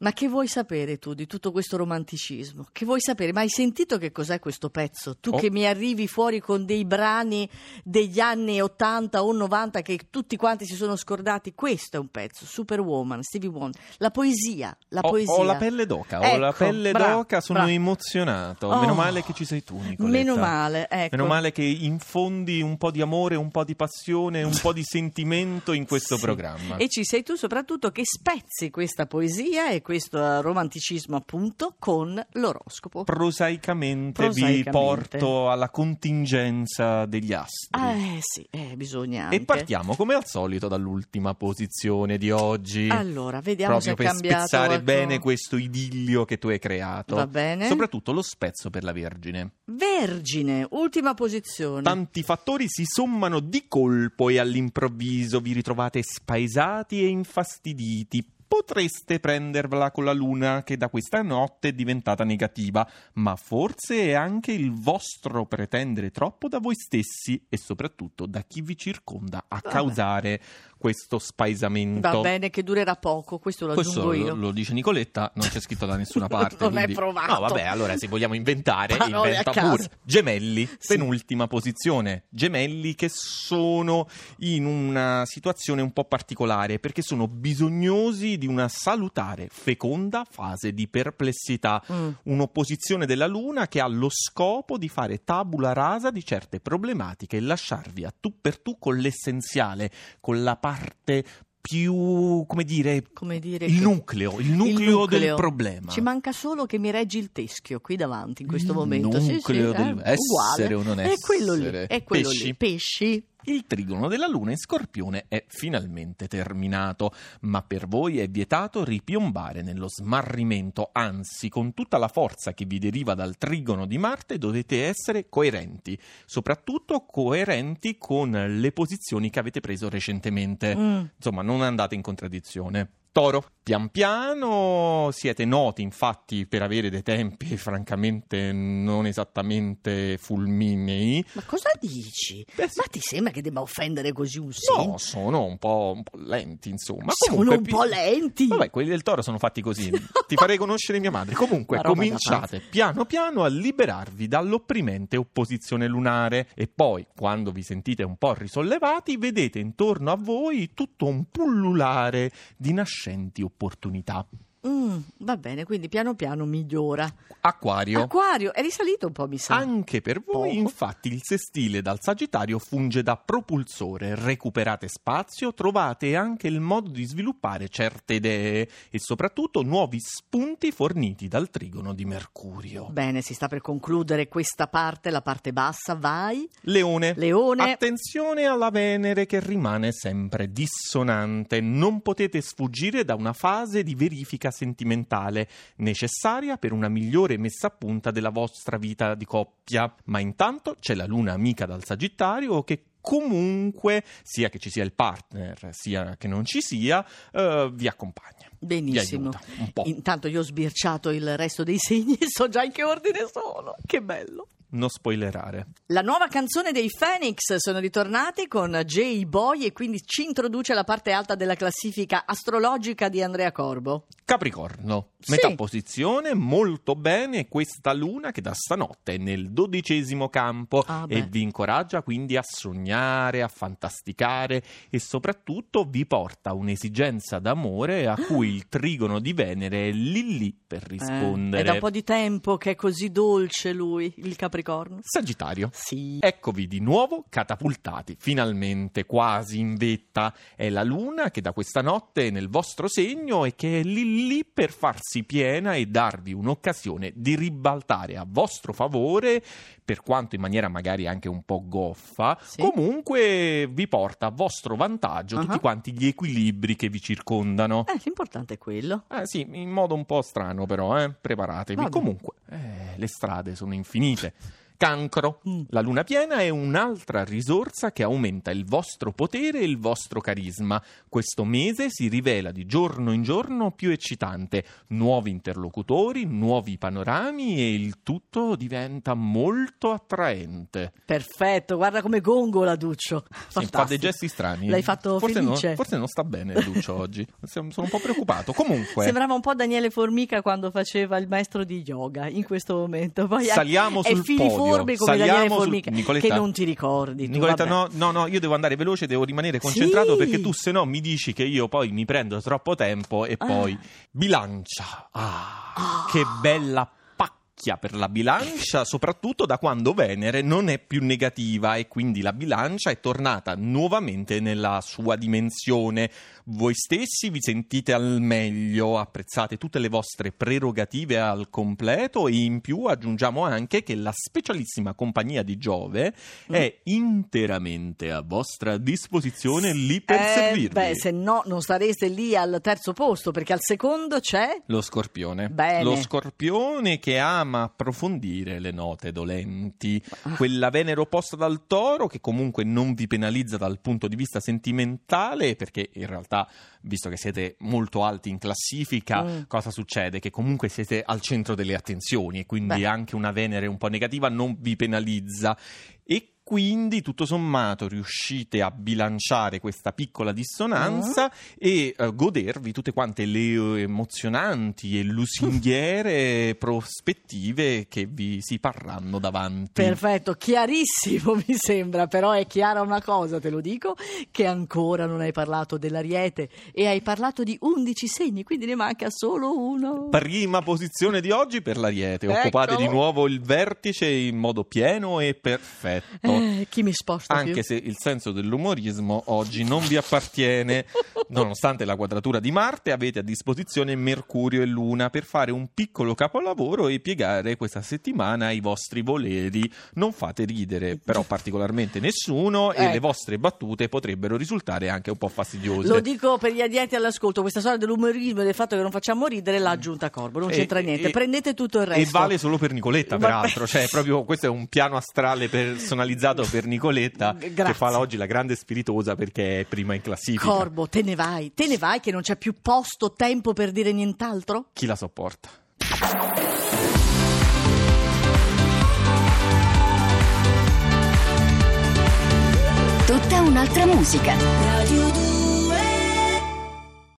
Ma che vuoi sapere tu di tutto questo romanticismo? Che vuoi sapere? Ma hai sentito che cos'è questo pezzo? Tu Oh. che mi arrivi fuori con dei brani degli anni 80 o 90 che tutti quanti si sono scordati. Questo è un pezzo, Superwoman, Stevie Wonder. La poesia, la Ho, poesia. ho la pelle d'oca, ho la Ecco, pelle bravo, d'oca, sono bravo. emozionato. Oh. Meno male che ci sei tu, Nicoletta. Meno male, ecco. Meno male che infondi un po' di amore, un po' di passione, un po' di sentimento in questo Sì. programma. E ci sei tu soprattutto che spezzi questa poesia e questo eh, romanticismo appunto con l'oroscopo. Prosaicamente, vi Prosaicamente. porto alla contingenza degli astri. Eh sì, eh, bisogna E anche. partiamo come al solito dall'ultima posizione di oggi. Allora, vediamo se Proprio è per cambiato spezzare qualcosa. bene questo idillio che tu hai creato. Va bene. Soprattutto lo spezzo per la Vergine. Vergine, ultima posizione. Tanti fattori si sommano di colpo e all'improvviso vi ritrovate spaesati e infastiditi. Potreste prendervela con la luna che da questa notte è diventata negativa, ma forse è anche il vostro pretendere troppo da voi stessi e soprattutto da chi vi circonda a Vabbè. causare questo spaesamento. Va bene che durerà poco, questo lo Questo aggiungo lo, io. lo dice Nicoletta, non c'è scritto da nessuna parte. Non è quindi- provato. No, vabbè, allora se vogliamo inventare, Parole inventa pure. Gemelli, Sì. penultima posizione. Gemelli che sono in una situazione un po' particolare perché sono bisognosi di una salutare, feconda fase di perplessità. Mm. Un'opposizione della Luna che ha lo scopo di fare tabula rasa di certe problematiche e lasciarvi a tu per tu con l'essenziale, con la parte più, come dire, Come dire il nucleo, il nucleo, del nucleo. problema. Ci manca solo che mi reggi il teschio qui davanti in questo momento. Sì, sì, nucleo del eh, essere uguale. o non È quello lì, essere. è quello Pesci. lì. Pesci. Il trigono della Luna in Scorpione è finalmente terminato, ma per voi è vietato ripiombare nello smarrimento, anzi, con tutta la forza che vi deriva dal trigono di Marte dovete essere coerenti, soprattutto coerenti con le posizioni che avete preso recentemente. Mm. Insomma, non andate in contraddizione. Toro, pian piano siete noti infatti per avere dei tempi francamente non esattamente fulminei. Ma cosa dici? Beh. Ma ti sembra che debba offendere così un segno? No, sono un po', un po' lenti, insomma. sono Comunque, un pi- po' lenti. Vabbè, quelli del toro sono fatti così. Ti farei conoscere mia madre. Comunque, cominciate piano piano a liberarvi dall'opprimente opposizione lunare. E poi, quando vi sentite un po' risollevati, vedete intorno a voi tutto un pullulare di nascenti opportunità. Mm, va bene, quindi piano piano migliora. Acquario. Acquario, è risalito un po', mi sa. Anche per voi, Poco. infatti, il sestile dal Sagittario funge da propulsore. Recuperate spazio, trovate anche il modo di sviluppare certe idee e soprattutto nuovi spunti forniti dal trigono di Mercurio. Bene, si sta per concludere questa parte, la parte bassa, vai. Leone. Leone. Attenzione alla Venere che rimane sempre dissonante. Non potete sfuggire da una fase di verifica sentimentale necessaria per una migliore messa a punta della vostra vita di coppia. Ma intanto c'è la luna amica dal Sagittario che comunque, sia che ci sia il partner, sia che non ci sia, eh, vi accompagna. Benissimo. Vi. Intanto io ho sbirciato il resto dei segni e so già in che ordine sono. Che bello. Non spoilerare. La nuova canzone dei Phoenix sono ritornati con J-Boy e quindi ci introduce la parte alta della classifica astrologica di Andrea Corbo. Capricorno, Sì. metà posizione, molto bene questa luna che da stanotte è nel dodicesimo campo Ah, e vi incoraggia quindi a sognare, a fantasticare e soprattutto vi porta un'esigenza d'amore a cui il trigono di Venere è lì lì per Eh, rispondere. è da un po' di tempo che è così dolce lui, il Capricorno. Sagittario. Sì. Eccovi di nuovo catapultati, finalmente quasi in vetta. È la luna che da questa notte è nel vostro segno e che è lì lì per farsi piena e darvi un'occasione di ribaltare a vostro favore, per quanto in maniera magari anche un po' goffa, Sì. comunque vi porta a vostro vantaggio Ah. tutti quanti gli equilibri che vi circondano. Eh, l'importante è quello. Eh sì, in modo un po' strano però, eh? preparatevi. Vabbè. Comunque, eh, le strade sono infinite. Cancro. Mm. La luna piena è un'altra risorsa che aumenta il vostro potere e il vostro carisma. Questo mese si rivela di giorno in giorno più eccitante. Nuovi interlocutori, nuovi panorami e il tutto diventa molto attraente. Perfetto, guarda come gongola Duccio. Sì, fa dei gesti strani. L'hai fatto forse felice. Non, forse non sta bene Duccio oggi. Sono un po' preoccupato. Comunque, Sembrava un po' Daniele Formica quando faceva il maestro di yoga in questo momento. Poi Saliamo sul filiforme podio. come Saliamo Daniele Formica Nicoletta? che non ti ricordi. tu, Nicoletta, no, no, no, io devo andare veloce, devo rimanere concentrato Sì. perché tu se no mi dici che io poi mi prendo troppo tempo e Ah. poi bilancia. Ah, Ah. che bella pacchia per la bilancia, soprattutto da quando Venere non è più negativa e quindi la bilancia è tornata nuovamente nella sua dimensione. Voi stessi vi sentite al meglio, apprezzate tutte le vostre prerogative al completo e in più aggiungiamo anche che la specialissima compagnia di Giove Mm. è interamente a vostra disposizione lì per Eh, servirvi. beh, se no non sareste lì al terzo posto perché al secondo c'è Lo scorpione. Bene. Lo scorpione che ama approfondire le note dolenti. Ah. Quella Venere opposta dal toro che comunque non vi penalizza dal punto di vista sentimentale perché in realtà, visto che siete molto alti in classifica, Mm. cosa succede? Che comunque siete al centro delle attenzioni e quindi Beh. anche una Venere un po' negativa non vi penalizza. Quindi tutto sommato riuscite a bilanciare questa piccola dissonanza Ah. e eh, godervi tutte quante le eh, emozionanti e lusinghiere prospettive che vi si parranno davanti. Perfetto, chiarissimo mi sembra, però è chiara una cosa, te lo dico, che ancora non hai parlato dell'ariete e hai parlato di 11 segni, quindi ne manca solo uno. Prima posizione di oggi per l'Ariete. Occupate Eccolo. di nuovo il vertice in modo pieno e perfetto. Eh, chi mi sposta più? Anche se il senso dell'umorismo oggi non vi appartiene, nonostante la quadratura di Marte, avete a disposizione Mercurio e Luna per fare un piccolo capolavoro e piegare questa settimana i vostri voleri. Non fate ridere, però, particolarmente nessuno e Ecco. le vostre battute potrebbero risultare anche un po' fastidiose. Lo dico per gli addetti all'ascolto, questa storia dell'umorismo e del fatto che non facciamo ridere l'ha aggiunta Corbo, non E- c'entra niente, e- prendete tutto il resto. E vale solo per Nicoletta, peraltro. Cioè, proprio questo è un piano astrale personalizzato per Nicoletta che fa oggi la grande spiritosa perché è prima in classifica. Corbo, te ne vai, te ne vai che non c'è più posto, tempo per dire nient'altro? Chi la sopporta? Tutta un'altra musica. Radio